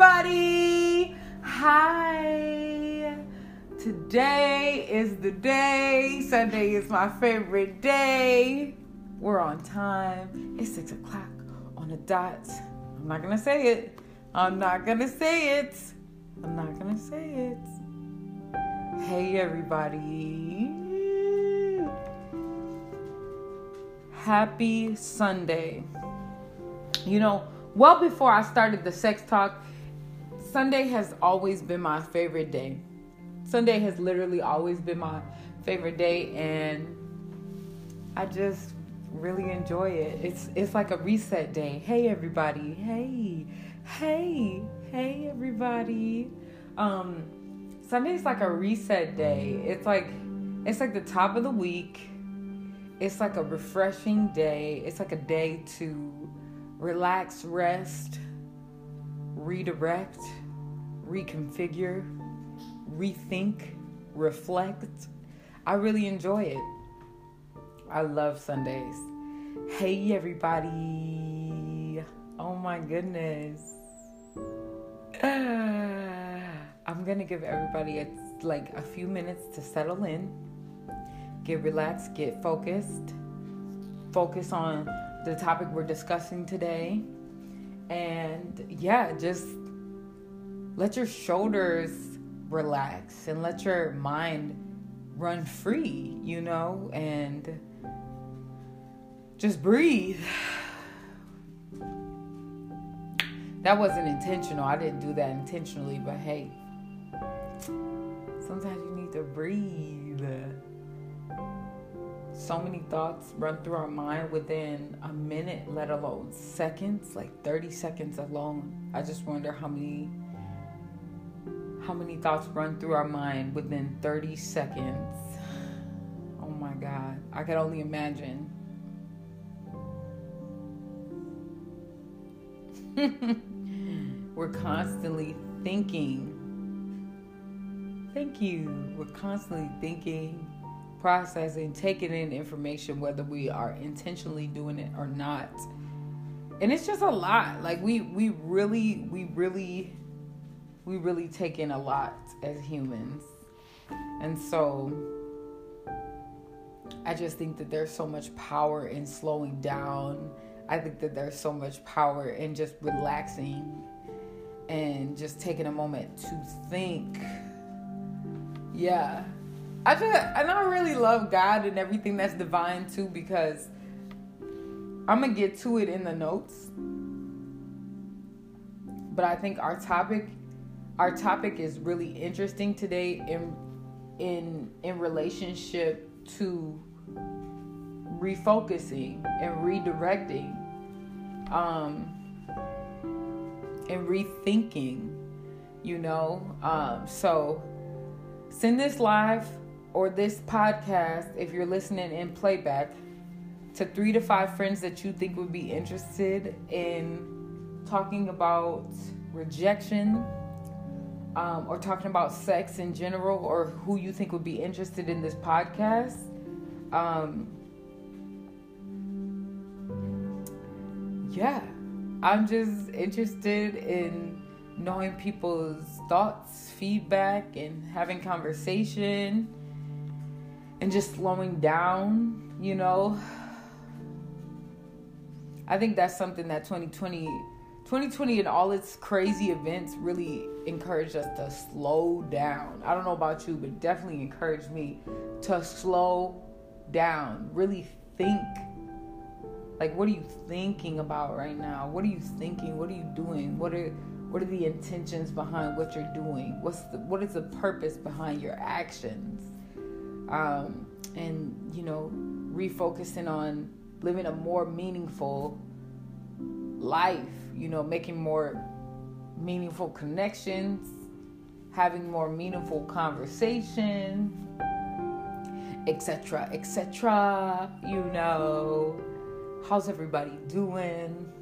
everybody. Hi. Today is the day. Sunday is my favorite day. We're on time. It's six o'clock on the dot. I'm not gonna say it. I'm not gonna say it. I'm not gonna say it. Hey, everybody. Happy Sunday. You know, well before I started the sex talk, Sunday has always been my favorite day. Sunday has literally always been my favorite day and I just really enjoy it. It's it's like a reset day. Hey everybody. Hey. Hey. Hey everybody. Um Sunday's like a reset day. It's like it's like the top of the week. It's like a refreshing day. It's like a day to relax, rest, redirect, reconfigure, rethink, reflect. I really enjoy it. I love Sundays. Hey, everybody. Oh my goodness. I'm gonna give everybody a, like a few minutes to settle in, get relaxed, get focused, focus on the topic we're discussing today. And yeah, just let your shoulders relax and let your mind run free, you know, and just breathe. That wasn't intentional. I didn't do that intentionally, but hey, sometimes you need to breathe so many thoughts run through our mind within a minute, let alone seconds, like 30 seconds alone. I just wonder how many how many thoughts run through our mind within 30 seconds. Oh my god. I can only imagine. We're constantly thinking. Thank you. We're constantly thinking processing, taking in information, whether we are intentionally doing it or not. And it's just a lot. Like we we really we really we really take in a lot as humans. And so I just think that there's so much power in slowing down. I think that there's so much power in just relaxing and just taking a moment to think. Yeah, I just and I really love God and everything that's divine too because I'm gonna get to it in the notes. But I think our topic our topic is really interesting today in in in relationship to refocusing and redirecting um and rethinking you know? Um so send this live or this podcast, if you're listening in playback, to three to five friends that you think would be interested in talking about rejection um, or talking about sex in general, or who you think would be interested in this podcast. Um, yeah, I'm just interested in knowing people's thoughts, feedback, and having conversation and just slowing down, you know. I think that's something that 2020 2020 and all its crazy events really encouraged us to slow down. I don't know about you, but definitely encouraged me to slow down, really think. Like what are you thinking about right now? What are you thinking? What are you doing? What are what are the intentions behind what you're doing? What's the what is the purpose behind your actions? um, and you know refocusing on living a more meaningful life you know making more meaningful connections having more meaningful conversation etc etc you know how's everybody doing?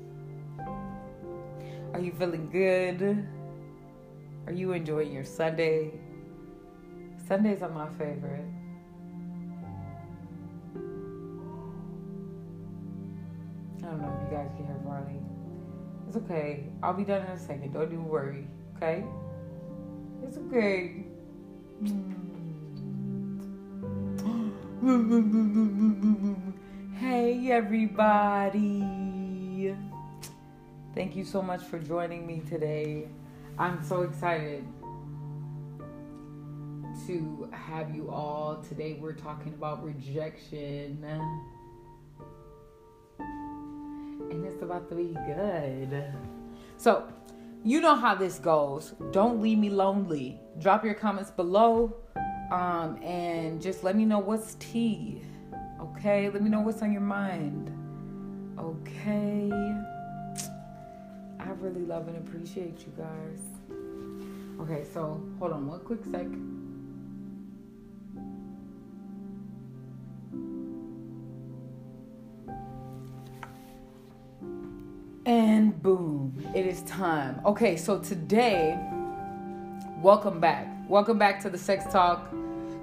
Are you feeling good? Are you enjoying your sunday? Sundays are my favorite It's okay. I'll be done in a second. Don't even worry. Okay? It's okay. hey, everybody. Thank you so much for joining me today. I'm so excited to have you all. Today, we're talking about rejection. And it's about to be good. So, you know how this goes. Don't leave me lonely. Drop your comments below um, and just let me know what's tea. Okay? Let me know what's on your mind. Okay? I really love and appreciate you guys. Okay, so hold on one quick sec. Boom, it is time. Okay, so today, welcome back. Welcome back to the Sex Talk.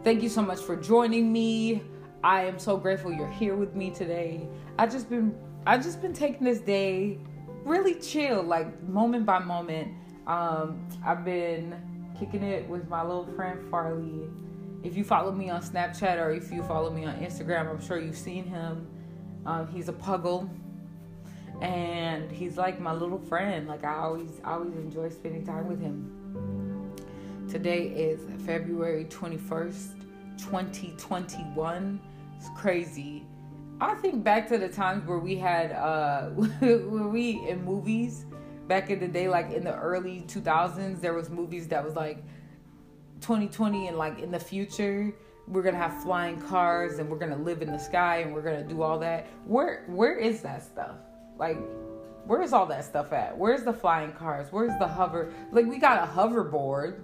Thank you so much for joining me. I am so grateful you're here with me today. I just been I just been taking this day really chill, like moment by moment. Um, I've been kicking it with my little friend Farley. If you follow me on Snapchat or if you follow me on Instagram, I'm sure you've seen him. Um, he's a puggle and he's like my little friend. Like I always, always enjoy spending time with him. Today is February 21st, 2021. It's crazy. I think back to the times where we had, uh, where we in movies back in the day, like in the early 2000s, there was movies that was like 2020 and like in the future we're gonna have flying cars and we're gonna live in the sky and we're gonna do all that. Where where is that stuff? Like, where's all that stuff at? Where's the flying cars? Where's the hover? Like, we got a hoverboard.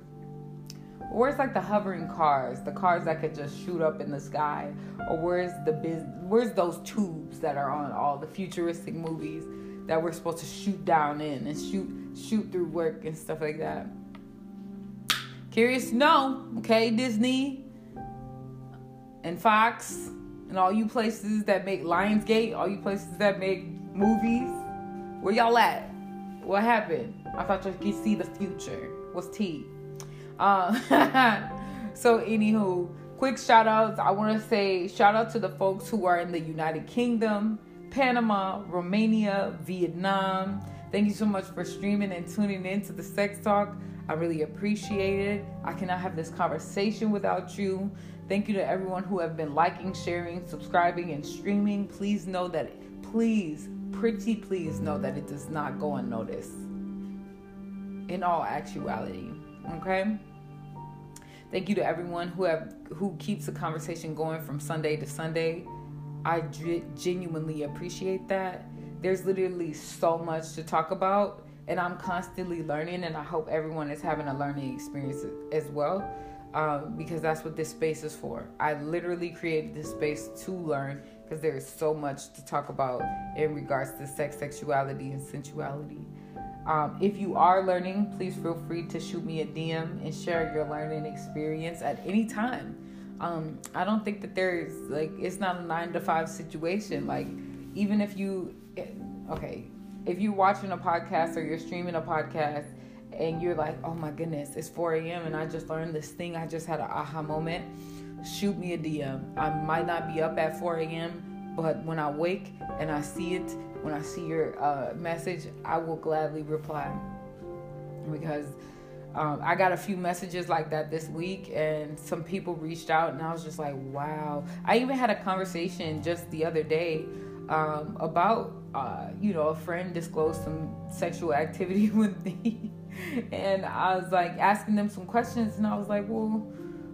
Where's like the hovering cars, the cars that could just shoot up in the sky, or where's the biz? Where's those tubes that are on all the futuristic movies that we're supposed to shoot down in and shoot shoot through work and stuff like that? Curious to know, okay, Disney and Fox and all you places that make Lionsgate, all you places that make movies. Where y'all at? What happened? I thought you could see the future. What's tea? Uh, so, anywho, quick shout outs. I want to say shout out to the folks who are in the United Kingdom, Panama, Romania, Vietnam. Thank you so much for streaming and tuning in to the Sex Talk. I really appreciate it. I cannot have this conversation without you. Thank you to everyone who have been liking, sharing, subscribing, and streaming. Please know that, please, pretty please know that it does not go unnoticed in all actuality. Okay? Thank you to everyone who have who keeps the conversation going from Sunday to Sunday. I genuinely appreciate that. There's literally so much to talk about and I'm constantly learning and I hope everyone is having a learning experience as well. Um, because that's what this space is for. I literally created this space to learn because there is so much to talk about in regards to sex, sexuality, and sensuality. Um, if you are learning, please feel free to shoot me a DM and share your learning experience at any time. Um, I don't think that there's like it's not a nine to five situation. Like even if you, eh, okay, if you're watching a podcast or you're streaming a podcast and you're like, oh my goodness, it's 4 a.m. and I just learned this thing, I just had an aha moment shoot me a DM. I might not be up at 4 a.m., but when I wake and I see it, when I see your uh, message, I will gladly reply because um, I got a few messages like that this week, and some people reached out, and I was just like, wow. I even had a conversation just the other day um, about, uh, you know, a friend disclosed some sexual activity with me, and I was like asking them some questions, and I was like, well,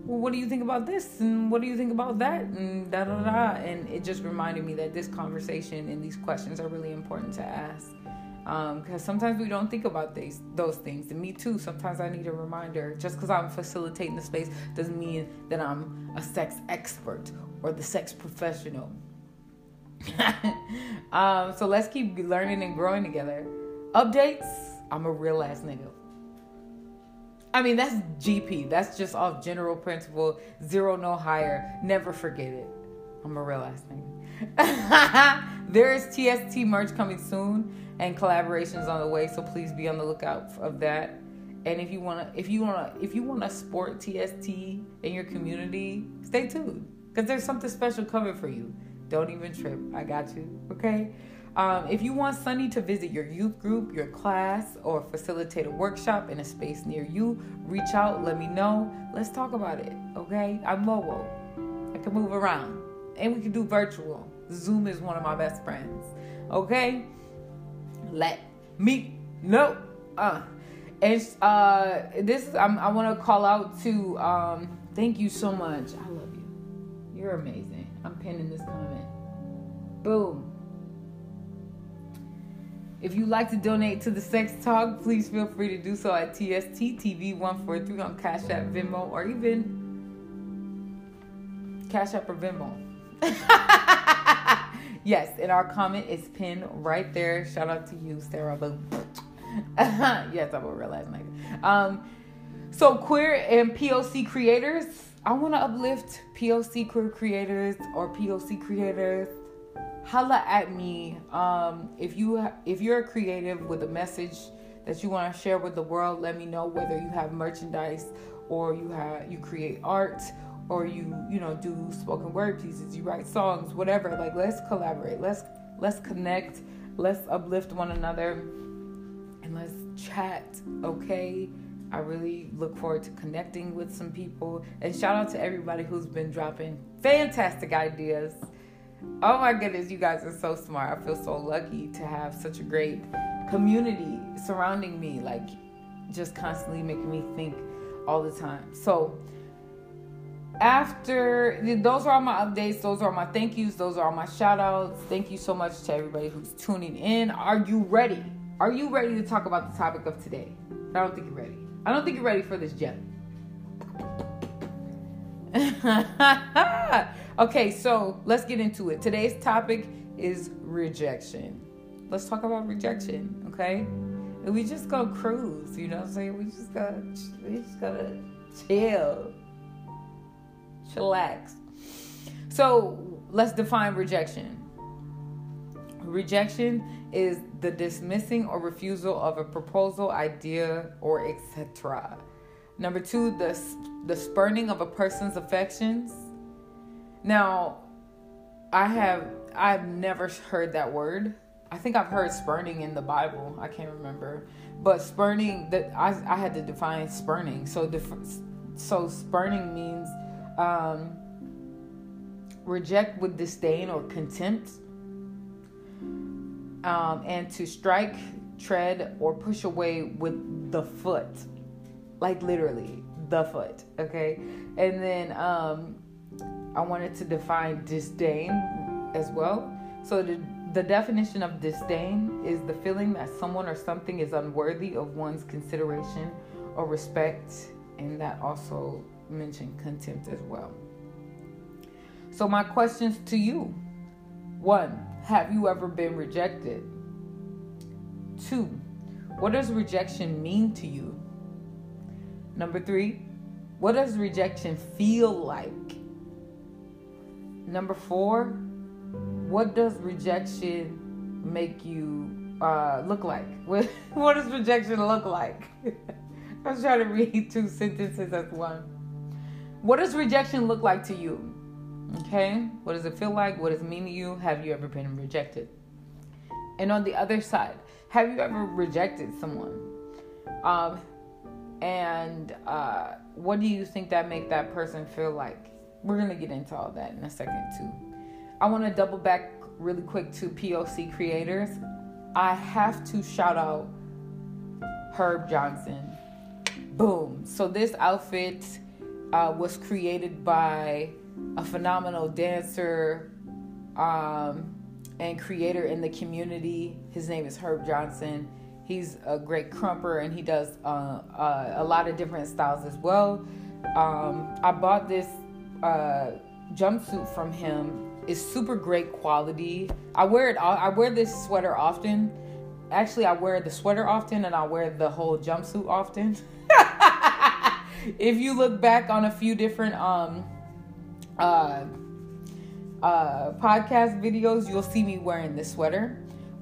well, what do you think about this? And what do you think about that? And da da da. And it just reminded me that this conversation and these questions are really important to ask. Because um, sometimes we don't think about these those things. And me too. Sometimes I need a reminder. Just because I'm facilitating the space doesn't mean that I'm a sex expert or the sex professional. um, so let's keep learning and growing together. Updates. I'm a real ass nigga. I mean, that's GP. That's just off general principle. Zero, no higher. Never forget it. I'm a real ass nigga. there is TST merch coming soon and collaborations on the way, so please be on the lookout of that. And if you wanna, if you wanna, if you wanna sport TST in your community, stay tuned because there's something special coming for you. Don't even trip. I got you. Okay. Um, if you want Sunny to visit your youth group, your class, or facilitate a workshop in a space near you, reach out, let me know. Let's talk about it, okay? I'm mobile. I can move around. And we can do virtual. Zoom is one of my best friends, okay? Let me know. Uh, and uh, this I'm, i want to call out to um, thank you so much. I love you. You're amazing. I'm pinning this comment. Boom. If you'd like to donate to the Sex Talk, please feel free to do so at TST TV 143 on Cash App, Venmo, or even Cash App or Venmo. yes, and our comment is pinned right there. Shout out to you, Sarah Boom. yes, I'm a real life nigga. Um, so queer and POC creators, I want to uplift POC queer creators or POC creators holla at me um, if you if you're a creative with a message that you want to share with the world let me know whether you have merchandise or you have you create art or you you know do spoken word pieces you write songs whatever. Like let's collaborate. Let's let's connect. Let's uplift one another and let's chat okay? I really look forward to connecting with some people. And shout out to everybody who's been dropping fantastic ideas Oh my goodness, you guys are so smart. I feel so lucky to have such a great community surrounding me, like just constantly making me think all the time. So, after those are all my updates, those are my thank yous, those are all my shout outs. Thank you so much to everybody who's tuning in. Are you ready? Are you ready to talk about the topic of today? I don't think you're ready. I don't think you're ready for this yet. Okay, so let's get into it. Today's topic is rejection. Let's talk about rejection, okay? And we just go cruise, you know what I'm saying? We just gotta we just gotta chill. Chillax. So let's define rejection. Rejection is the dismissing or refusal of a proposal, idea, or etc. Number two, the the spurning of a person's affections now, I have I've never heard that word. I think I've heard spurning in the Bible. I can't remember, but spurning that I I had to define spurning. So def, so spurning means um, reject with disdain or contempt, um, and to strike, tread, or push away with the foot, like literally the foot. Okay, and then um, I wanted to define disdain as well. So the, the definition of disdain is the feeling that someone or something is unworthy of one's consideration or respect, and that also mentioned contempt as well. So my questions to you. One, have you ever been rejected? Two, what does rejection mean to you? Number three, what does rejection feel like? Number four, what does rejection make you uh, look like? What, what does rejection look like? I was trying to read two sentences as one. What does rejection look like to you? Okay, what does it feel like? What does it mean to you? Have you ever been rejected? And on the other side, have you ever rejected someone? Um, and uh, what do you think that make that person feel like? we're gonna get into all that in a second too. I want to double back really quick to POC creators. I have to shout out Herb Johnson. Boom. So this outfit uh, was created by a phenomenal dancer um, and creator in the community. His name is Herb Johnson. He's a great krumper and he does uh, uh, a lot of different styles as well. Um, I bought this uh, jumpsuit from him It's super great quality. I wear it. I wear this sweater often. Actually, I wear the sweater often, and I wear the whole jumpsuit often. if you look back on a few different um, uh, uh, podcast videos, you'll see me wearing this sweater.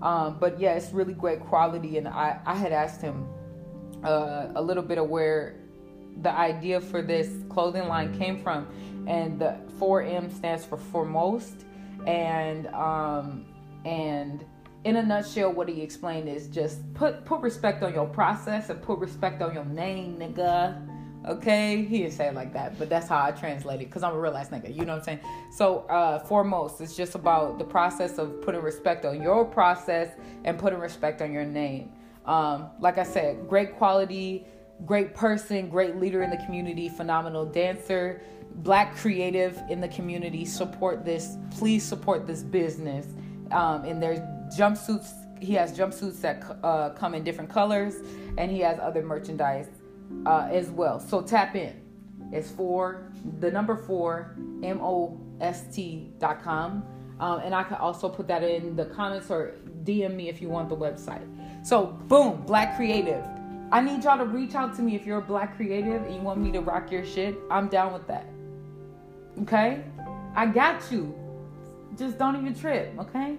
Um, but yeah, it's really great quality. And I, I had asked him uh, a little bit of where the idea for this clothing line came from. And the 4M stands for foremost. And, um, and, in a nutshell, what he explained is just put put respect on your process and put respect on your name, nigga. Okay, he didn't say it like that, but that's how I translate it because I'm a real ass nigga. You know what I'm saying? So, uh, foremost, it's just about the process of putting respect on your process and putting respect on your name. Um, like I said, great quality, great person, great leader in the community, phenomenal dancer, black creative in the community. Support this. Please support this business. Um, and there's jumpsuits. He has jumpsuits that uh, come in different colors, and he has other merchandise uh, as well. So tap in. It's for the number four M O S T dot com. Um, and I can also put that in the comments or DM me if you want the website. So, boom, Black Creative. I need y'all to reach out to me if you're a Black Creative and you want me to rock your shit. I'm down with that. Okay? I got you. Just don't even trip, okay?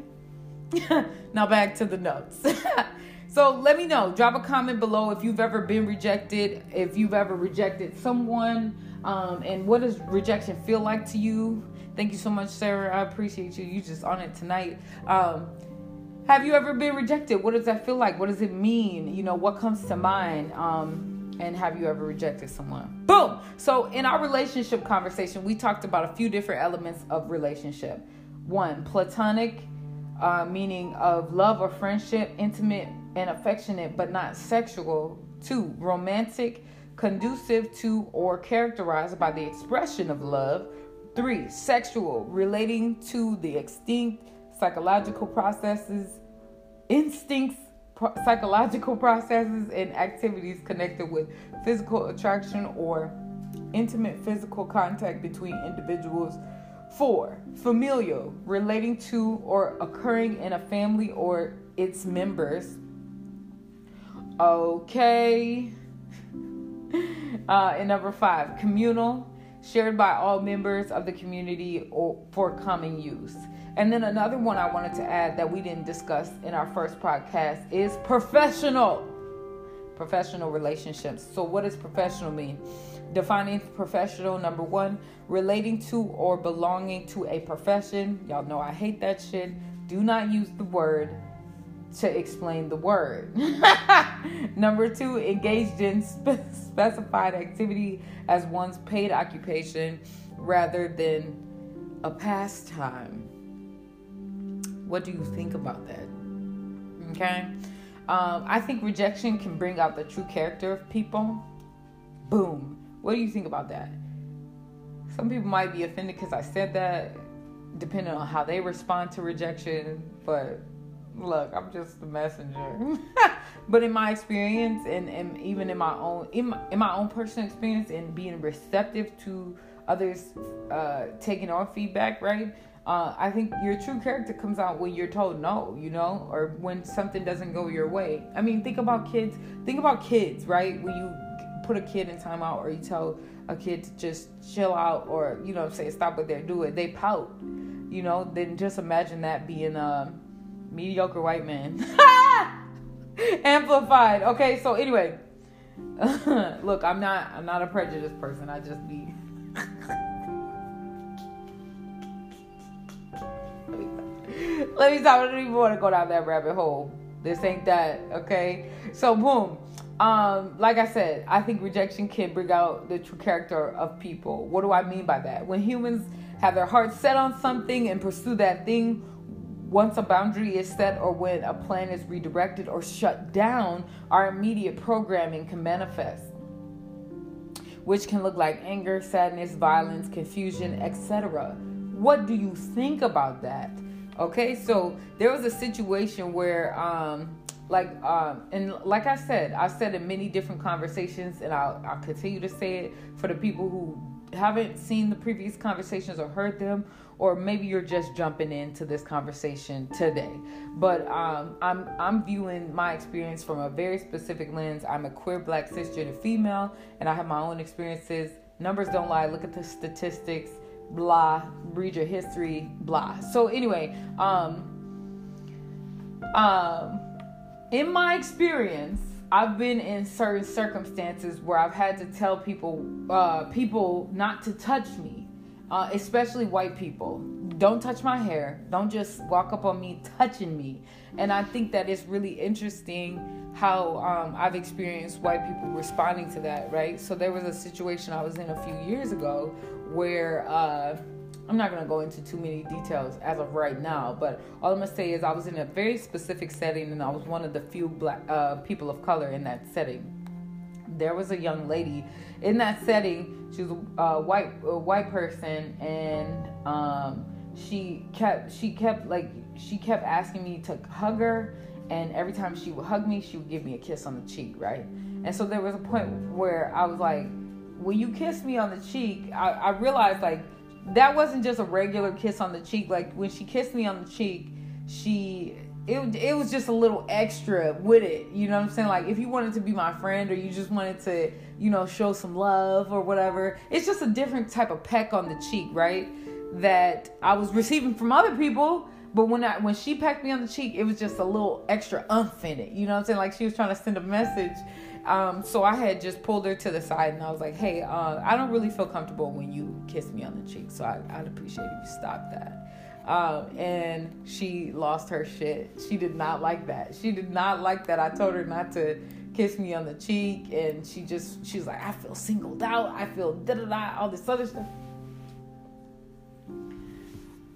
now back to the notes. so let me know. Drop a comment below if you've ever been rejected, if you've ever rejected someone, um, and what does rejection feel like to you? Thank you so much, Sarah. I appreciate you. You just on it tonight. Um, have you ever been rejected? What does that feel like? What does it mean? You know, what comes to mind? Um, and have you ever rejected someone? Boom. So in our relationship conversation, we talked about a few different elements of relationship. One, platonic uh, meaning of love or friendship, intimate and affectionate, but not sexual. Two, romantic, conducive to or characterized by the expression of love. Three, sexual, relating to the extinct psychological processes, instincts, pro- psychological processes, and activities connected with physical attraction or intimate physical contact between individuals Four, familial, relating to or occurring in a family or its members. Okay. Uh, and number five, communal, shared by all members of the community or for common use. And then another one I wanted to add that we didn't discuss in our first podcast is professional. Professional relationships. So, what does professional mean? Defining professional, number one, relating to or belonging to a profession. Y'all know I hate that shit. Do not use the word to explain the word. number two, engaged in spe- specified activity as one's paid occupation rather than a pastime. What do you think about that? Okay. Um, I think rejection can bring out the true character of people. Boom. What do you think about that? Some people might be offended because I said that, depending on how they respond to rejection. But look, I'm just the messenger. but in my experience, and, and even in my own in my, in my own personal experience, and being receptive to others uh, taking on feedback, right? Uh, I think your true character comes out when you're told no, you know, or when something doesn't go your way. I mean, think about kids. Think about kids, right? When you put a kid in timeout or you tell a kid to just chill out or you know say stop what they're doing they pout you know then just imagine that being a mediocre white man. Amplified. Okay so anyway. Look i'm not i'm not a prejudiced person. I just be. Let me stop. I don't even want to go down that rabbit hole. This ain't that okay? So boom. Um, like I said, I think rejection can bring out the true character of people. What do I mean by that? When humans have their hearts set on something and pursue that thing, once a boundary is set or when a plan is redirected or shut down, our immediate programming can manifest, which can look like anger, sadness, violence, confusion, etc. What do you think about that? Okay, so there was a situation where um, like um and like i said i said in many different conversations and I'll, I'll continue to say it for the people who haven't seen the previous conversations or heard them or maybe you're just jumping into this conversation today. But um, I'm, I'm viewing my experience from a very specific lens. I'm a queer black cisgender female and i have my own experiences. Numbers don't lie. Look at the statistics. Blah, read your history, blah. So anyway, um, um, in my experience, I've been in certain circumstances where I've had to tell people, uh, people not to touch me, uh, especially white people. Don't touch my hair. Don't just walk up on me touching me. And I think that it's really interesting how um, I've experienced white people responding to that, right? So there was a situation I was in a few years ago where uh, I'm not going to go into too many details as of right now, but all I'm going to say is I was in a very specific setting and I was one of the few black uh, people of color in that setting. There was a young lady in that setting. She was a white a white person and um, she kept she kept like she kept asking me to hug her and every time she would hug me, she would give me a kiss on the cheek, right? And so there was a point where I was like, when you kiss me on the cheek, I, I realized like that wasn't just a regular kiss on the cheek. Like when she kissed me on the cheek, she it it was just a little extra with it. You know what I'm saying? Like if you wanted to be my friend or you just wanted to, you know, show some love or whatever, it's just a different type of peck on the cheek, right? That I was receiving from other people. But when I when she pecked me on the cheek, it was just a little extra umph in it. You know what I'm saying? Like she was trying to send a message um, so I had just pulled her to the side and I was like, hey, uh, I don't really feel comfortable when you kiss me on the cheek. So I, would appreciate if you stop that. Um, and she lost her shit. She did not like that. She did not like that. I told her not to kiss me on the cheek. And she just, she was like, I feel singled out. I feel da da da, all this other stuff.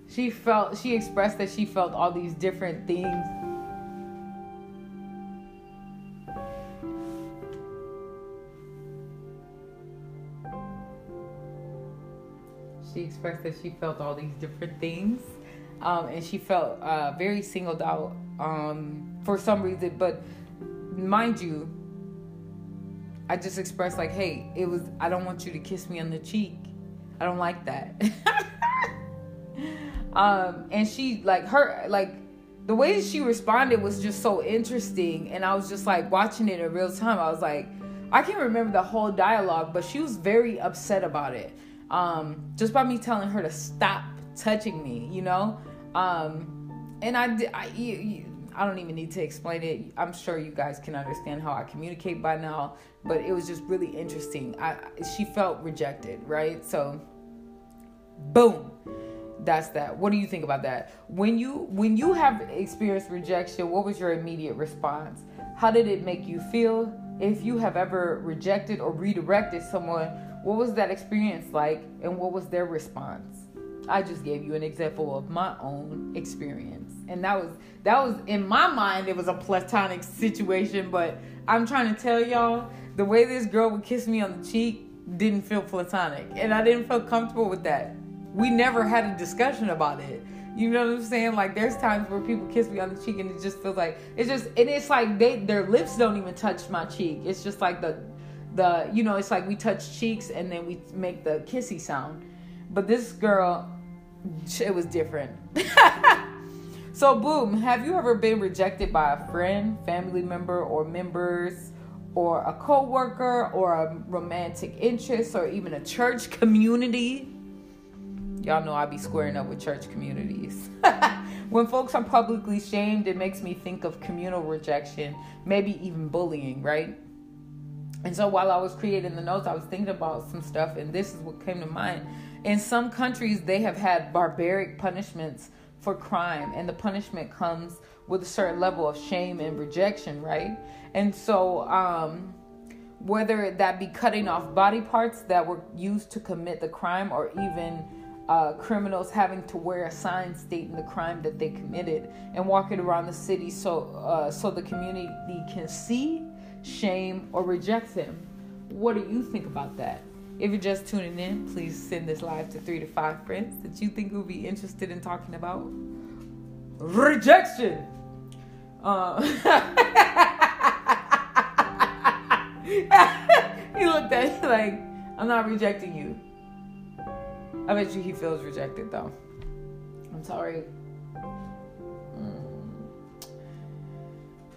She felt, she expressed that she felt all these different things She expressed that she felt all these different things, um, and she felt uh, very singled out um, for some reason. But mind you, I just expressed like, "Hey, it was. I don't want you to kiss me on the cheek. I don't like that." um, and she like her like the way she responded was just so interesting, and I was just like watching it in real time. I was like. I can't remember the whole dialogue, but she was very upset about it um, just by me telling her to stop touching me, you know. Um, and I, I, I don't even need to explain it. I'm sure you guys can understand how I communicate by now. But it was just really interesting. I, she felt rejected, right? So, boom, that's that. What do you think about that? When you when you have experienced rejection, what was your immediate response? How did it make you feel? If you have ever rejected or redirected someone, what was that experience like and what was their response? I just gave you an example of my own experience. And that was that was in my mind it was a platonic situation, but I'm trying to tell y'all the way this girl would kiss me on the cheek didn't feel platonic and I didn't feel comfortable with that. We never had a discussion about it. You know what I'm saying? Like there's times where people kiss me on the cheek and it just feels like it's just and it's like they their lips don't even touch my cheek. It's just like the the you know it's like we touch cheeks and then we make the kissy sound but this girl it was different. So boom have you ever been rejected by a friend family member or members or a co-worker or a romantic interest or even a church community? Y'all know i be squaring up with church communities. When folks are publicly shamed it makes me think of communal rejection maybe even bullying right? And so while I was creating the notes, I was thinking about some stuff, and this is what came to mind. In some countries, they have had barbaric punishments for crime, and the punishment comes with a certain level of shame and rejection, right? And so, um, whether that be cutting off body parts that were used to commit the crime, or even uh, criminals having to wear a sign stating the crime that they committed and walking around the city so uh, so the community can see shame, or rejects him. What do you think about that? If you're just tuning in, please send this live to three to five friends that you think will be interested in talking about rejection. Uh, he looked at me like, I'm not rejecting you. I bet you he feels rejected though. I'm sorry.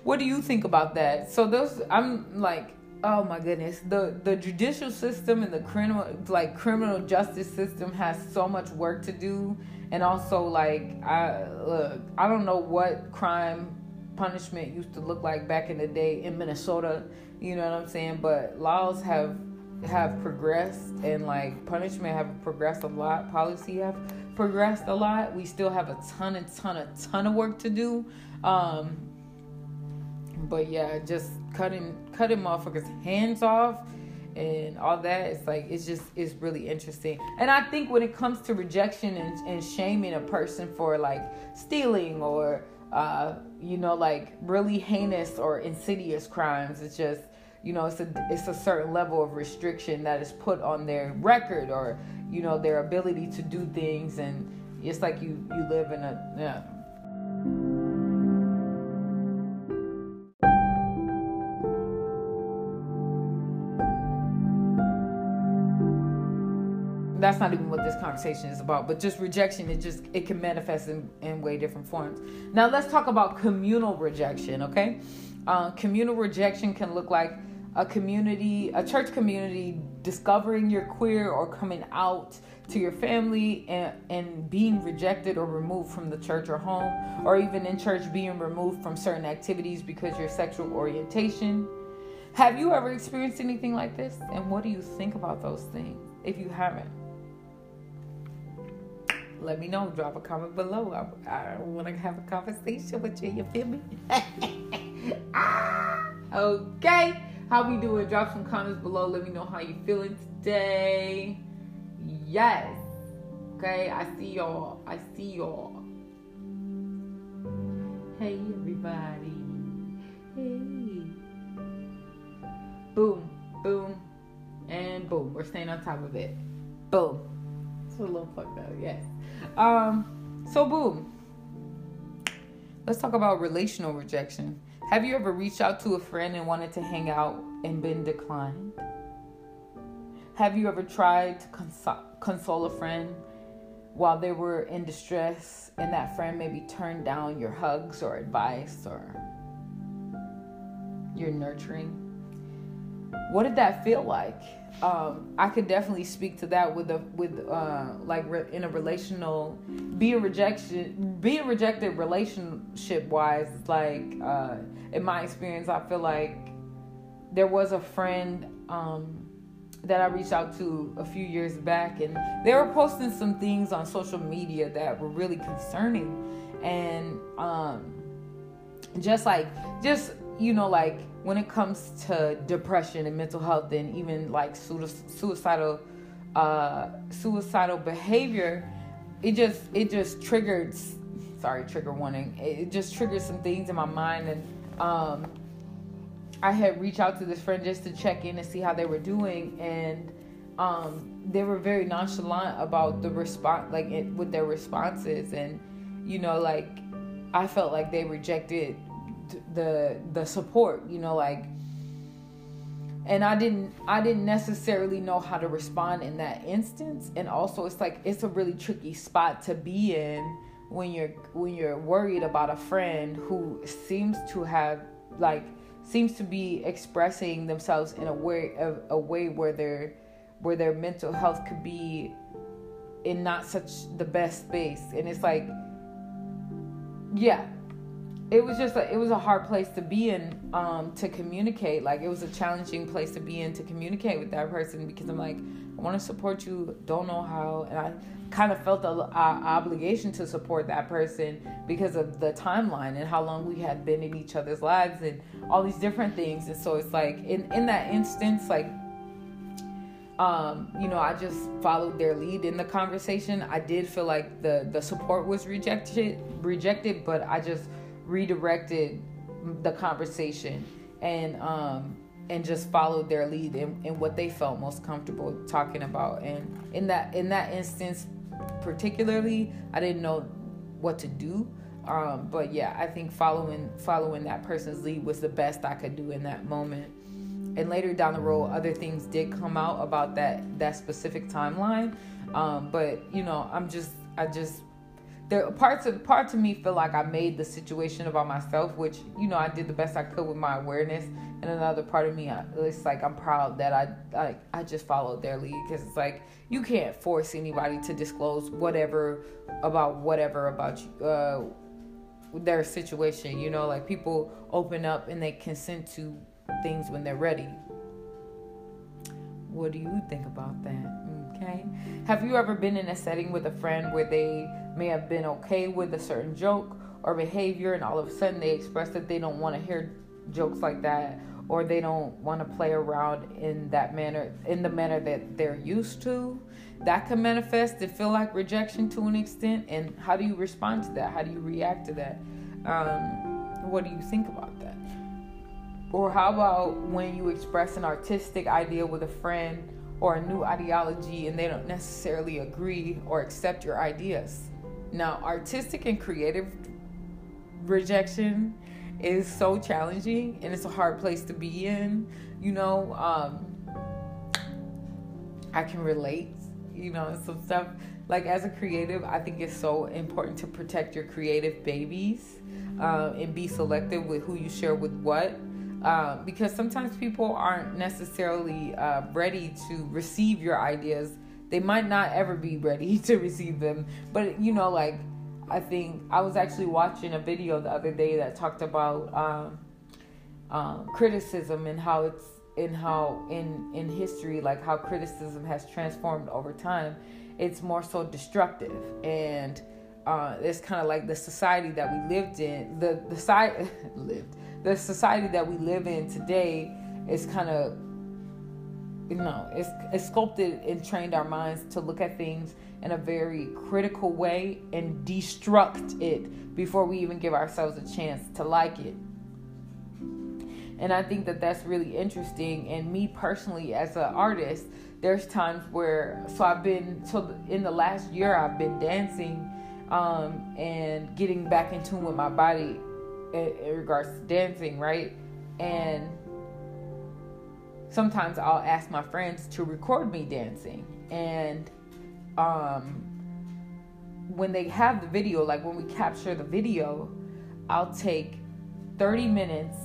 What do you think about that? So those I'm like oh my goodness. The the judicial system and the criminal like criminal justice system has so much work to do. And also like i look i don't know what crime punishment used to look like back in the day in minnesota. You know what i'm saying? But laws have have progressed and like punishment have progressed a lot. Policy have progressed a lot. We still have a ton and ton a ton of work to do. Um but yeah just cutting cutting motherfuckers hands off and all that it's like it's just it's really interesting. And i think when it comes to rejection and, and shaming a person for like stealing or uh, you know like really heinous or insidious crimes it's just you know it's a it's a certain level of restriction that is put on their record or you know their ability to do things. And it's like you you live in a yeah that's not even what this conversation is about but just rejection it just it can manifest in, in way different forms. Now let's talk about communal rejection okay? Uh, communal rejection can look like a community a church community discovering you're queer or coming out to your family and, and being rejected or removed from the church or home or even in church being removed from certain activities because your sexual orientation. Have you ever experienced anything like this? And what do you think about those things if you haven't let me know. Drop a comment below. I, I want to have a conversation with you. You feel me? ah, okay. How we doing? Drop some comments below. Let me know how you feeling today. Yes. Okay. I see y'all. I see y'all. Hey everybody. Hey. Boom. Boom. And boom. We're staying on top of it. Boom. It's a little fucked up. Yes. Um, so boom. Let's talk about relational rejection. Have you ever reached out to a friend and wanted to hang out and been declined? Have you ever tried to console, console a friend while they were in distress and that friend maybe turned down your hugs or advice or your nurturing? What did that feel like? Um, I could definitely speak to that with a with uh, like re- in a relational being rejection being rejected relationship wise like uh, in my experience I feel like there was a friend um, that I reached out to a few years back and they were posting some things on social media that were really concerning. And um, just like just you know like when it comes to depression and mental health and even like suicidal uh, suicidal behavior it just it just triggered sorry trigger warning it just triggered some things in my mind and um, i had reached out to this friend just to check in and see how they were doing and um, they were very nonchalant about the response like it, with their responses and you know like i felt like they rejected the the support you know like and i didn't i didn't necessarily know how to respond in that instance. And also it's like it's a really tricky spot to be in when you're when you're worried about a friend who seems to have like seems to be expressing themselves in a way a, a way where their where their mental health could be in not such the best space. And it's like yeah it was just a, it was a hard place to be in um, to communicate. Like it was a challenging place to be in to communicate with that person because i'm like i want to support you don't know how. And i kind of felt the obligation to support that person because of the timeline and how long we had been in each other's lives and all these different things. And so it's like in in that instance like um, you know, I just followed their lead in the conversation. I did feel like the the support was rejected, rejected, but I just redirected the conversation and um and just followed their lead in, in what they felt most comfortable talking about. And in that in that instance particularly i didn't know what to do. Um, but yeah i think following following that person's lead was the best i could do in that moment. And later down the road other things did come out about that that specific timeline. Um, but you know i'm just i just there parts of parts of me feel like I made the situation about myself, which you know I did the best I could with my awareness, and another part of me, it's like I'm proud that I I, I just followed their lead because it's like you can't force anybody to disclose whatever about whatever about you. Uh, their situation, you know, like people open up and they consent to things when they're ready. What do you think about that? Okay. Have you ever been in a setting with a friend where they may have been okay with a certain joke or behavior and all of a sudden they express that they don't want to hear jokes like that or they don't want to play around in that manner in the manner that they're used to. That can manifest and feel like rejection to an extent and how do you respond to that? How do you react to that? Um, what do you think about that? Or how about when you express an artistic idea with a friend or a new ideology and they don't necessarily agree or accept your ideas now artistic and creative rejection is so challenging and it's a hard place to be in. You know, um, I can relate, you know, some stuff. Like as a creative, I think it's so important to protect your creative babies uh, and be selective with who you share with what. Uh, because sometimes people aren't necessarily uh, ready to receive your ideas. They might not ever be ready to receive them. But, you know, like I think I was actually watching a video the other day that talked about um, um, criticism and how it's in how in in history like how criticism has transformed over time. It's more so destructive and uh, it's kind of like the society that we lived in. The the side lived the society that we live in today is kind of you know it's, it's sculpted and trained our minds to look at things in a very critical way and destruct it before we even give ourselves a chance to like it. And I think that that's really interesting. And me personally, as an artist, there's times where, so I've been, so in the last year, I've been dancing um, and getting back in tune with my body in, in regards to dancing, right? And sometimes I'll ask my friends to record me dancing. And um, when they have the video, like when we capture the video, I'll take 30 minutes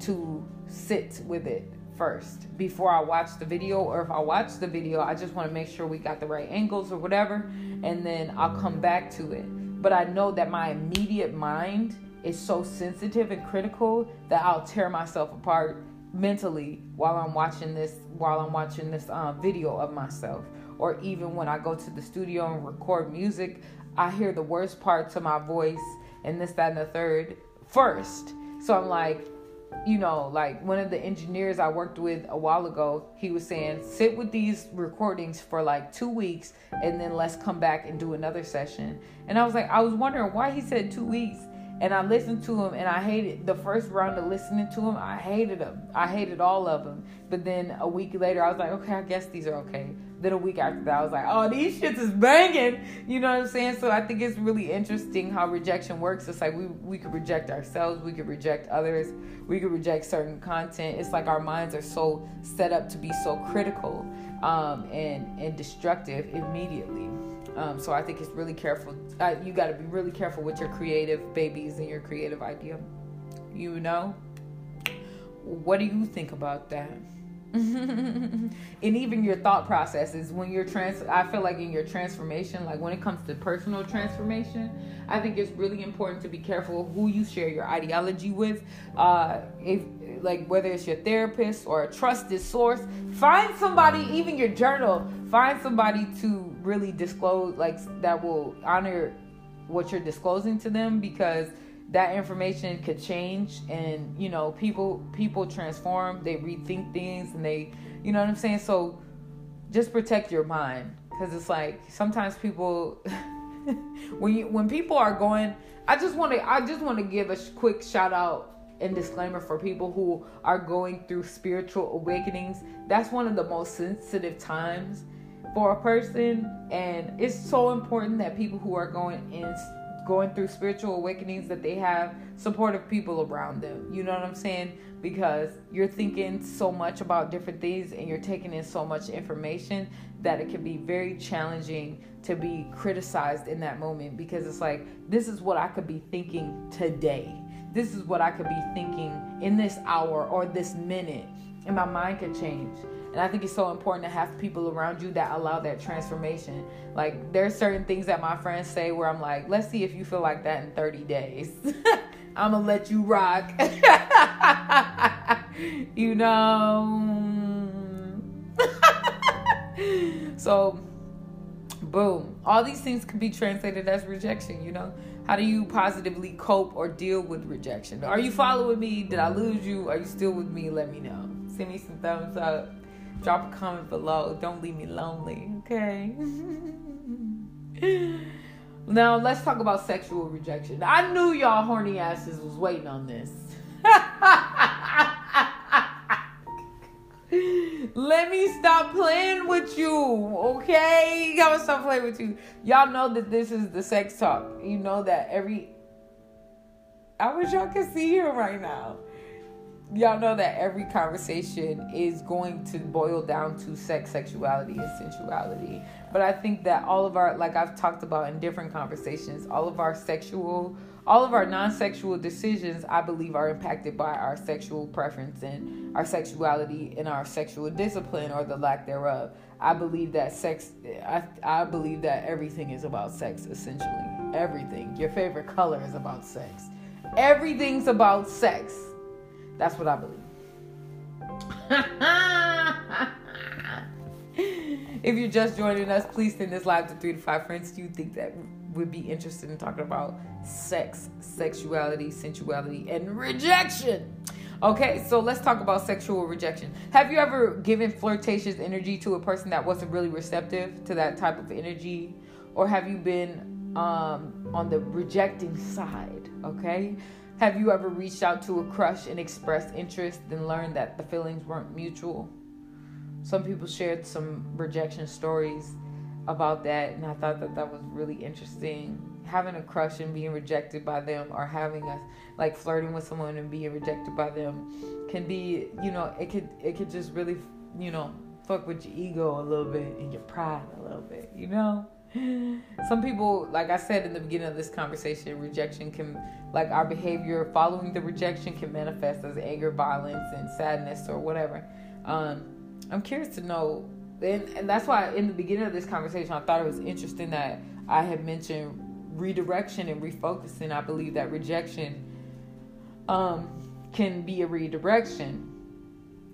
to sit with it first before I watch the video. Or if I watch the video, I just want to make sure we got the right angles or whatever, and then I'll come back to it. But I know that my immediate mind is so sensitive and critical that I'll tear myself apart mentally while I'm watching this while I'm watching this um, video of myself or even when I go to the studio and record music, I hear the worst parts of my voice and this, that, and the third first. So I'm like, you know, like one of the engineers I worked with a while ago, he was saying, sit with these recordings for like two weeks and then let's come back and do another session. And I was like, I was wondering why he said two weeks. And I listened to him and I hated the first round of listening to him. I hated them. I hated all of them. But then a week later, I was like, okay, I guess these are okay. Then a week after that, I was like, oh, these shits is banging. You know what I'm saying? So I think it's really interesting how rejection works. It's like we, we could reject ourselves, we could reject others, we could reject certain content. It's like our minds are so set up to be so critical um, and, and destructive immediately. Um, so I think it's really careful. Uh, you got to be really careful with your creative babies and your creative idea. You know? What do you think about that? and even your thought processes when you're trans i feel like in your transformation like when it comes to personal transformation i think it's really important to be careful who you share your ideology with uh if like whether it's your therapist or a trusted source find somebody even your journal find somebody to really disclose like that will honor what you're disclosing to them because that information could change and you know people people transform they rethink things and they you know what i'm saying? So just protect your mind because it's like sometimes people when you when people are going i just want to i just want to give a quick shout out and disclaimer for people who are going through spiritual awakenings. That's one of the most sensitive times for a person and it's so important that people who are going in going through spiritual awakenings that they have supportive people around them. You know what I'm saying? Because you're thinking so much about different things and you're taking in so much information that it can be very challenging to be criticized in that moment because it's like, this is what I could be thinking today. This is what I could be thinking in this hour or this minute. And my mind could change. And I think it's so important to have people around you that allow that transformation. Like there's certain things that my friends say where I'm like, let's see if you feel like that in 30 days. I'm gonna let you rock. you know. so boom. All these things can be translated as rejection, you know? How do you positively cope or deal with rejection? Are you following me? Did I lose you? Are you still with me? Let me know. Send me some thumbs up. Drop a comment below. Don't leave me lonely, okay? now, let's talk about sexual rejection. I knew y'all horny asses was waiting on this. Let me stop playing with you, okay? I'm gonna stop playing with you. Y'all know that this is the sex talk. You know that every. I wish y'all could see him right now y'all know that every conversation is going to boil down to sex, sexuality, and sensuality. But I think that all of our, like I've talked about in different conversations, all of our sexual, all of our non sexual decisions, I believe, are impacted by our sexual preference and our sexuality and our sexual discipline or the lack thereof. I believe that sex, I, I believe that everything is about sex, essentially. Everything. Your favorite color is about sex. Everything's about sex that's what I believe. if you're just joining us, please send this live to three to five friends you think that would be interested in talking about sex, sexuality, sensuality, and rejection. Okay, so let's talk about sexual rejection. Have you ever given flirtatious energy to a person that wasn't really receptive to that type of energy? Or have you been um, on the rejecting side? Okay, have you ever reached out to a crush and expressed interest and learned that the feelings weren't mutual? Some people shared some rejection stories about that, and I thought that that was really interesting. Having a crush and being rejected by them, or having a like flirting with someone and being rejected by them, can be you know it could it could just really you know fuck with your ego a little bit and your pride a little bit, you know. Some people, like I said in the beginning of this conversation, rejection can, like our behavior following the rejection, can manifest as anger, violence, and sadness or whatever. Um, I'm curious to know, and, and that's why in the beginning of this conversation, I thought it was interesting that I had mentioned redirection and refocusing. I believe that rejection um, can be a redirection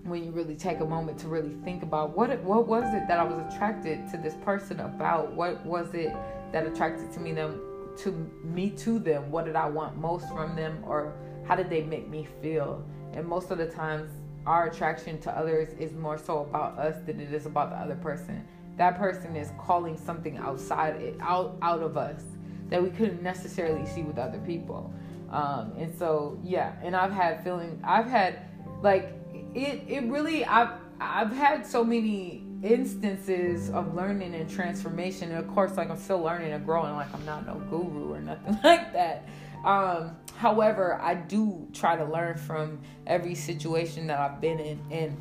when you really take a moment to really think about what it, what was it that I was attracted to this person about? What was it that attracted to me them to me to them? What did I want most from them or how did they make me feel? And most of the times our attraction to others is more so about us than it is about the other person. That person is calling something outside it out out of us that we couldn't necessarily see with other people. Um, and so yeah, and I've had feeling I've had like it it really I've I've had so many instances of learning and transformation. And of course like I'm still learning and growing. Like I'm not no guru or nothing like that. Um however I do try to learn from every situation that I've been in and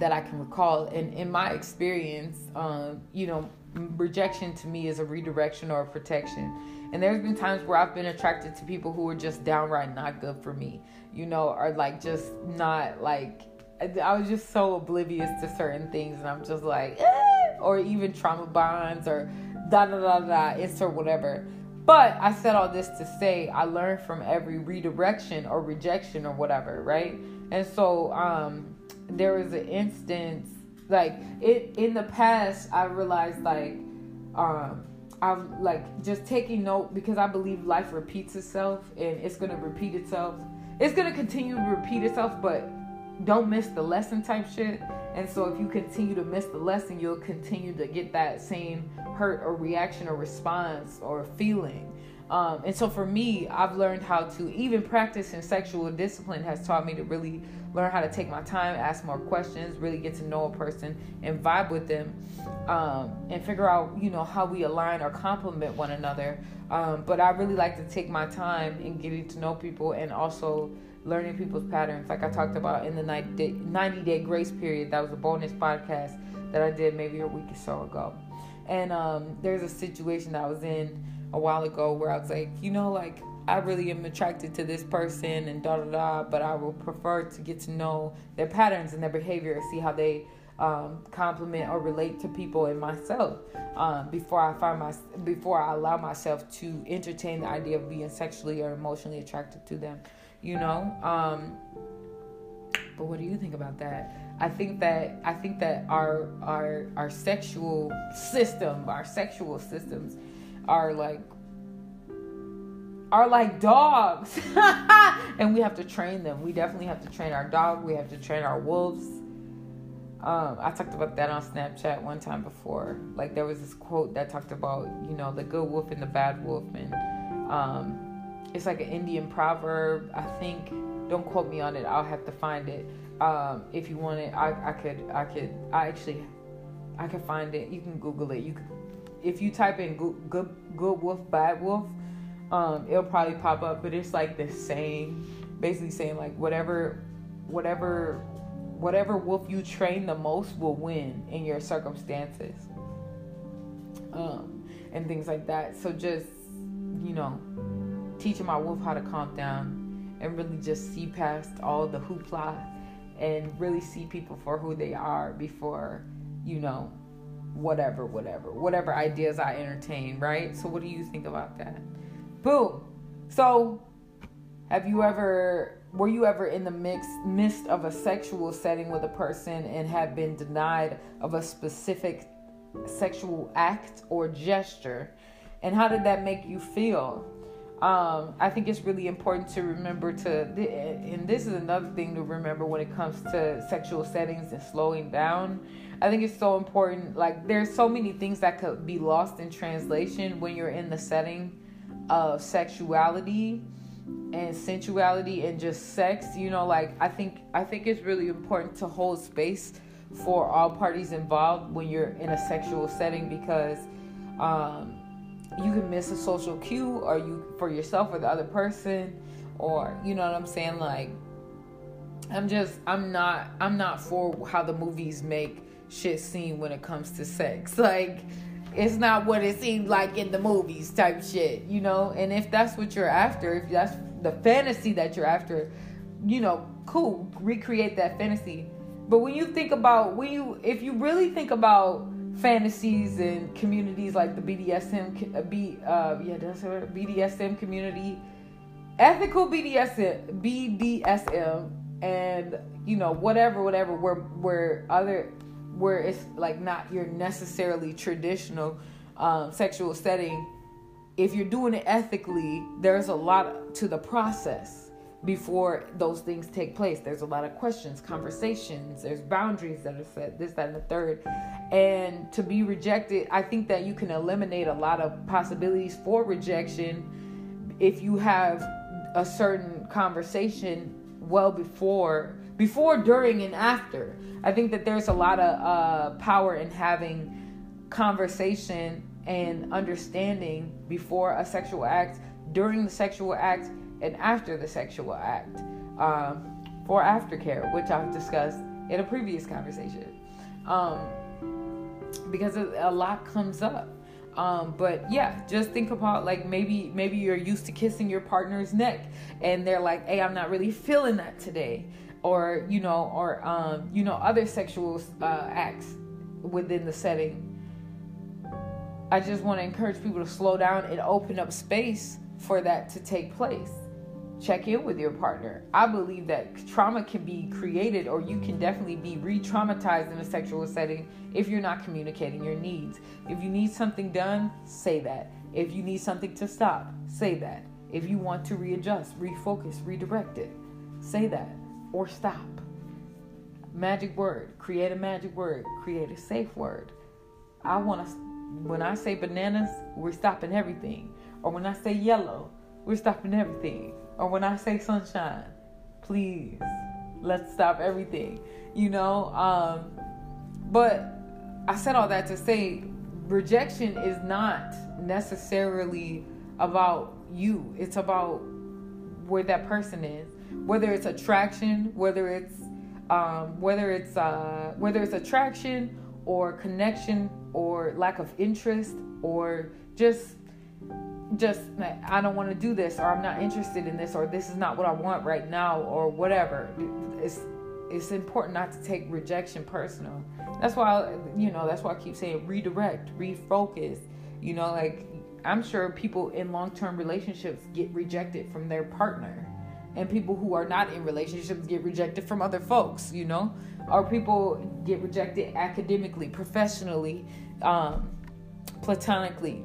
that I can recall. And in my experience um you know rejection to me is a redirection or a protection. And there's been times where I've been attracted to people who are just downright not good for me you know, are like just not like I was just so oblivious to certain things, and I'm just like, eh, or even trauma bonds or da da da da, it's or whatever. But I said all this to say I learned from every redirection or rejection or whatever, right? And so um, there was an instance like it in the past. I realized like um, I'm like just taking note because I believe life repeats itself and it's gonna repeat itself it's gonna continue to repeat itself, but don't miss the lesson type shit. And so if you continue to miss the lesson, you'll continue to get that same hurt or reaction or response or feeling. Um, and so for me, I've learned how to even practice in sexual discipline has taught me to really learn how to take my time, ask more questions, really get to know a person and vibe with them, um, and figure out you know how we align or complement one another. Um, but I really like to take my time in getting to know people and also learning people's patterns, like I talked about in the 90 day, grace period. That was a bonus podcast that I did maybe a week or so ago. And um, there's a situation that I was in a while ago where I was like, you know, like I really am attracted to this person and da da da, but I would prefer to get to know their patterns and their behavior, and see how they um, complement or relate to people and myself um, before I find my before I allow myself to entertain the idea of being sexually or emotionally attracted to them. You know. Um, but what do you think about that? I think that I think that our our our sexual system, our sexual systems are like are like dogs. And we have to train them. We definitely have to train our dog. We have to train our wolves. Um, i talked about that on snapchat one time before. Like there was this quote that talked about you know the good wolf and the bad wolf. And um, it's like an indian proverb. I think don't quote me on it. I'll have to find it. Um, if you want it I, I could i could i actually i could find it. You can google it. You could if you type in good good, good wolf bad wolf um, it'll probably pop up but it's like the same basically saying like whatever whatever whatever wolf you train the most will win in your circumstances. Um, and things like that. So just you know teaching my wolf how to calm down and really just see past all the hoopla and really see people for who they are before you know whatever, whatever, whatever ideas I entertain, right? So, what do you think about that? Boom. So, have you ever, were you ever in the mix, midst of a sexual setting with a person and have been denied of a specific sexual act or gesture? And how did that make you feel? Um, I think it's really important to remember to, and this is another thing to remember when it comes to sexual settings and slowing down I think it's so important. Like, there's so many things that could be lost in translation when you're in the setting of sexuality and sensuality and just sex. You know, like I think I think it's really important to hold space for all parties involved when you're in a sexual setting because um, you can miss a social cue or you for yourself or the other person or you know what I'm saying like I'm just I'm not I'm not for how the movies make shit scene when it comes to sex. Like it's not what it seems like in the movies type shit, you know? And if that's what you're after, if that's the fantasy that you're after, you know, cool, recreate that fantasy. But when you think about when you if you really think about fantasies and communities like the BDSM uh, B uh yeah, that's what BDSM community, ethical BDSM BDSM and you know whatever whatever where where other where it's like not your necessarily traditional um, sexual setting if you're doing it ethically there's a lot to the process before those things take place. There's a lot of questions conversations there's boundaries that are set this that and the third. And to be rejected i think that you can eliminate a lot of possibilities for rejection if you have a certain conversation well before before, during, and after. I think that there's a lot of uh, power in having conversation and understanding before a sexual act, during the sexual act, and after the sexual act um, for aftercare, which I've discussed in a previous conversation. Um, because a lot comes up. Um, but yeah, just think about like maybe maybe you're used to kissing your partner's neck and they're like, "Hey, I'm not really feeling that today." Or you know or um, you know other sexual uh, acts within the setting. I just want to encourage people to slow down and open up space for that to take place. Check in with your partner. I believe that trauma can be created or you can definitely be re-traumatized in a sexual setting if you're not communicating your needs. If you need something done say that. If you need something to stop say that. If you want to readjust refocus redirect it say that or stop. Magic word. Create a magic word. Create a safe word. I want to, when I say bananas, we're stopping everything. or when I say yellow, we're stopping everything. Or when I say sunshine, please, let's stop everything. You know, um, but I said all that to say rejection is not necessarily about you. It's about where that person is. Whether it's attraction, whether it's um, whether it's uh, whether it's attraction or connection or lack of interest or just just I don't want to do this or I'm not interested in this or this is not what I want right now or whatever. It's it's important not to take rejection personal. That's why you know that's why I keep saying redirect, refocus. You know, like I'm sure people in long-term relationships get rejected from their partner, and people who are not in relationships get rejected from other folks. You know, or people get rejected academically, professionally, um, platonically.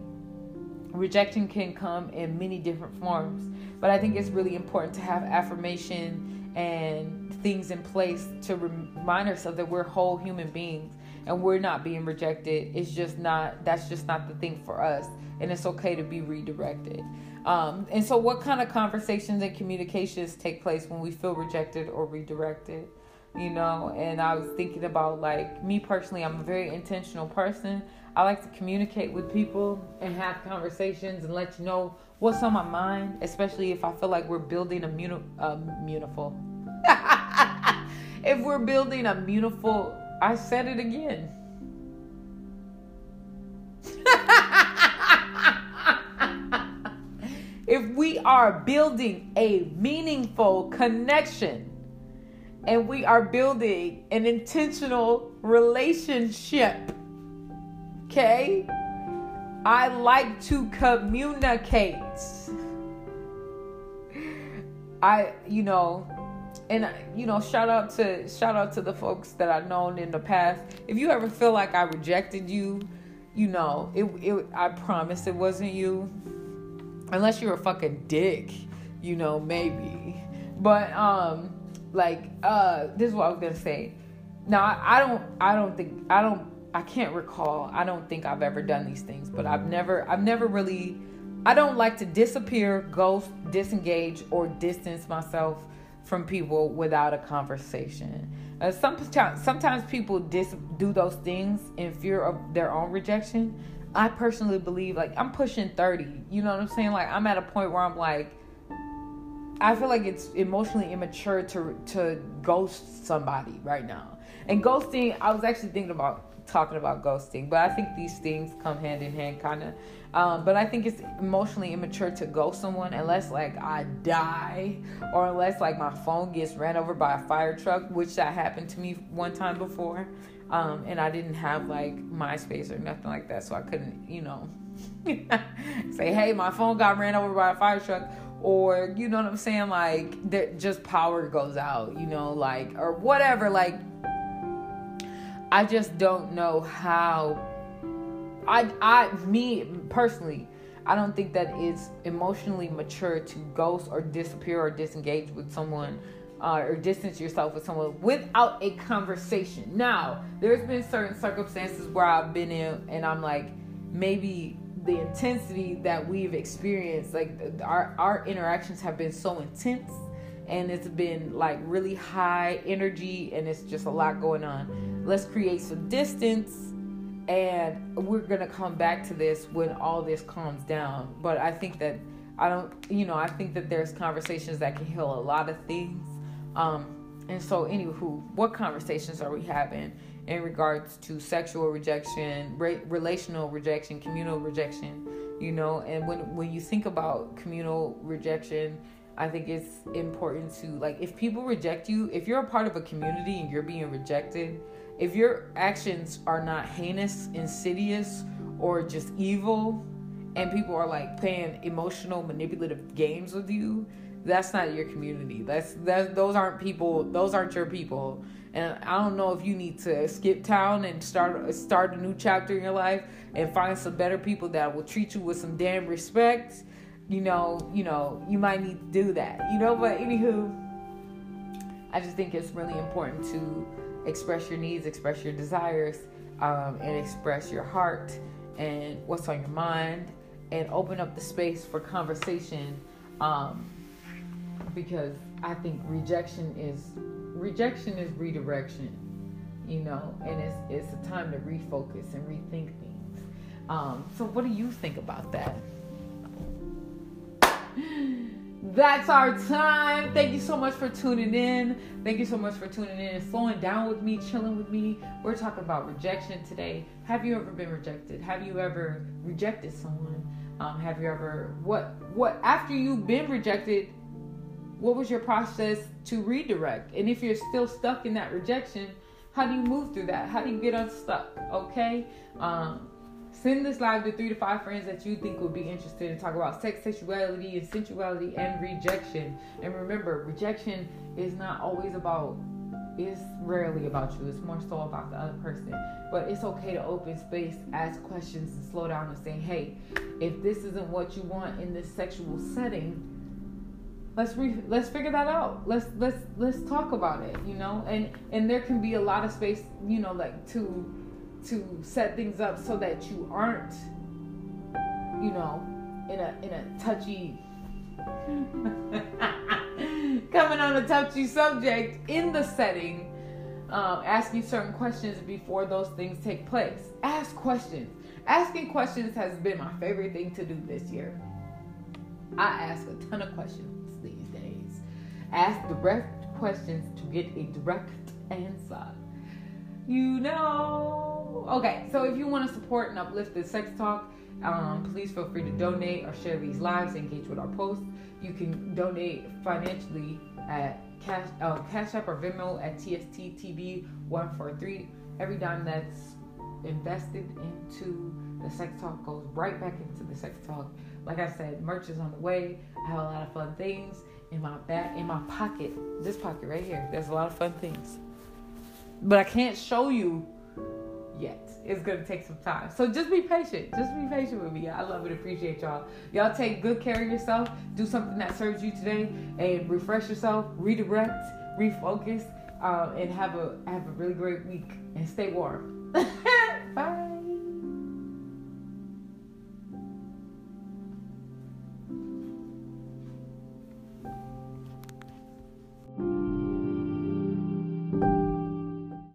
Rejection can come in many different forms but i think it's really important to have affirmation and things in place to remind ourselves that we're whole human beings and we're not being rejected. It's just not that's just not the thing for us. And it's okay to be redirected um, and so what kind of conversations and communications take place when we feel rejected or redirected you know and i was thinking about like me personally i'm a very intentional person I like to communicate with people and have conversations and let you know what's on my mind, especially if I feel like we're building a muni- if we're building a beautiful, I said it again. if we are building a meaningful connection and we are building an intentional relationship Okay? I like to communicate. I, you know, and you know, shout out to shout out to the folks that I've known in the past. If you ever feel like I rejected you, you know, it, it I promise it wasn't you. Unless you're a fucking dick, you know, maybe. But um like uh this is what I was gonna say. Now I, I don't I don't think I don't I can't recall. I don't think I've ever done these things, but I've never I've never really I don't like to disappear, ghost, disengage or distance myself from people without a conversation. Uh, sometimes sometimes people dis- do those things in fear of their own rejection. I personally believe like I'm pushing 30. You know what I'm saying? Like I'm at a point where I'm like I feel like it's emotionally immature to to ghost somebody right now. And ghosting, I was actually thinking about talking about ghosting, but I think these things come hand in hand, kind of. Um, but I think it's emotionally immature to ghost someone unless like I die or unless like my phone gets ran over by a fire truck, which that happened to me one time before. Um, and I didn't have like MySpace or nothing like that, so I couldn't, you know, say, "Hey, my phone got ran over by a fire truck." Or you know what I'm saying, like that just power goes out, you know, like or whatever, like I just don't know how. I, I, me personally, I don't think that it's emotionally mature to ghost or disappear or disengage with someone uh, or distance yourself with someone without a conversation. Now, there's been certain circumstances where I've been in and I'm like, maybe the intensity that we've experienced, like our, our interactions have been so intense and it's been like really high energy and it's just a lot going on. Let's create some distance and we're to come back to this when all this calms down. But I think that I don't, you know, I think that there's conversations that can heal a lot of things. Um, and so, anywho, what conversations are we having in regards to sexual rejection, re- relational rejection, communal rejection? You know, and when when you think about communal rejection, I think it's important to like if people reject you, if you're a part of a community and you're being rejected, if your actions are not heinous, insidious, or just evil, and people are like playing emotional, manipulative games with you, that's not your community. That's that those aren't people. Those aren't your people. And I don't know if you need to skip town and start start a new chapter in your life and find some better people that will treat you with some damn respect you know, you know, you might need to do that. You know, but anywho, I just think it's really important to express your needs, express your desires, um, and express your heart and what's on your mind. and open up the space for conversation um, because I think rejection is rejection is redirection, you know, and it's it's a time to refocus and rethink things. Um, so, what do you think about that? That's our time. Thank you so much for tuning in. Thank you so much for tuning in and slowing down with me, chilling with me. We're talking about rejection today. Have you ever been rejected? Have you ever rejected someone? Um, have you ever what what after you've been rejected? What was your process to redirect? And if you're still stuck in that rejection, how do you move through that? How do you get unstuck? Okay. Um, Send this live to three to five friends that you think would be interested in talk about sex, sexuality, and sensuality and rejection. And remember, rejection is not always about it's rarely about you. It's more so about the other person. But it's okay to open space, ask questions, and slow down and say, hey, if this isn't what you want in this sexual setting, let's re- let's figure that out. Let's let's let's talk about it, you know? And and there can be a lot of space, you know, like to to set things up so that you aren't, you know, in a in a touchy coming on a touchy subject in the setting, um, asking certain questions before those things take place. Ask questions. Asking questions has been my favorite thing to do this year. I ask a ton of questions. Ask direct questions to get a direct answer. You know. Okay, so if you want to support and uplift the sex talk, um, please feel free to donate or share these lives, engage with our posts. You can donate financially at Cash, uh, Cash App or Venmo at TSTTB143. Every dime that's invested into the sex talk goes right back into the sex talk. Like I said, merch is on the way. I have a lot of fun things in my back, in my pocket. This pocket right here. There's a lot of fun things, but I can't show you yet. It's gonna take some time. So just be patient. Just be patient with me. I love and appreciate y'all. Y'all take good care of yourself. Do something that serves you today and refresh yourself, redirect, refocus, um, and have a have a really great week and stay warm.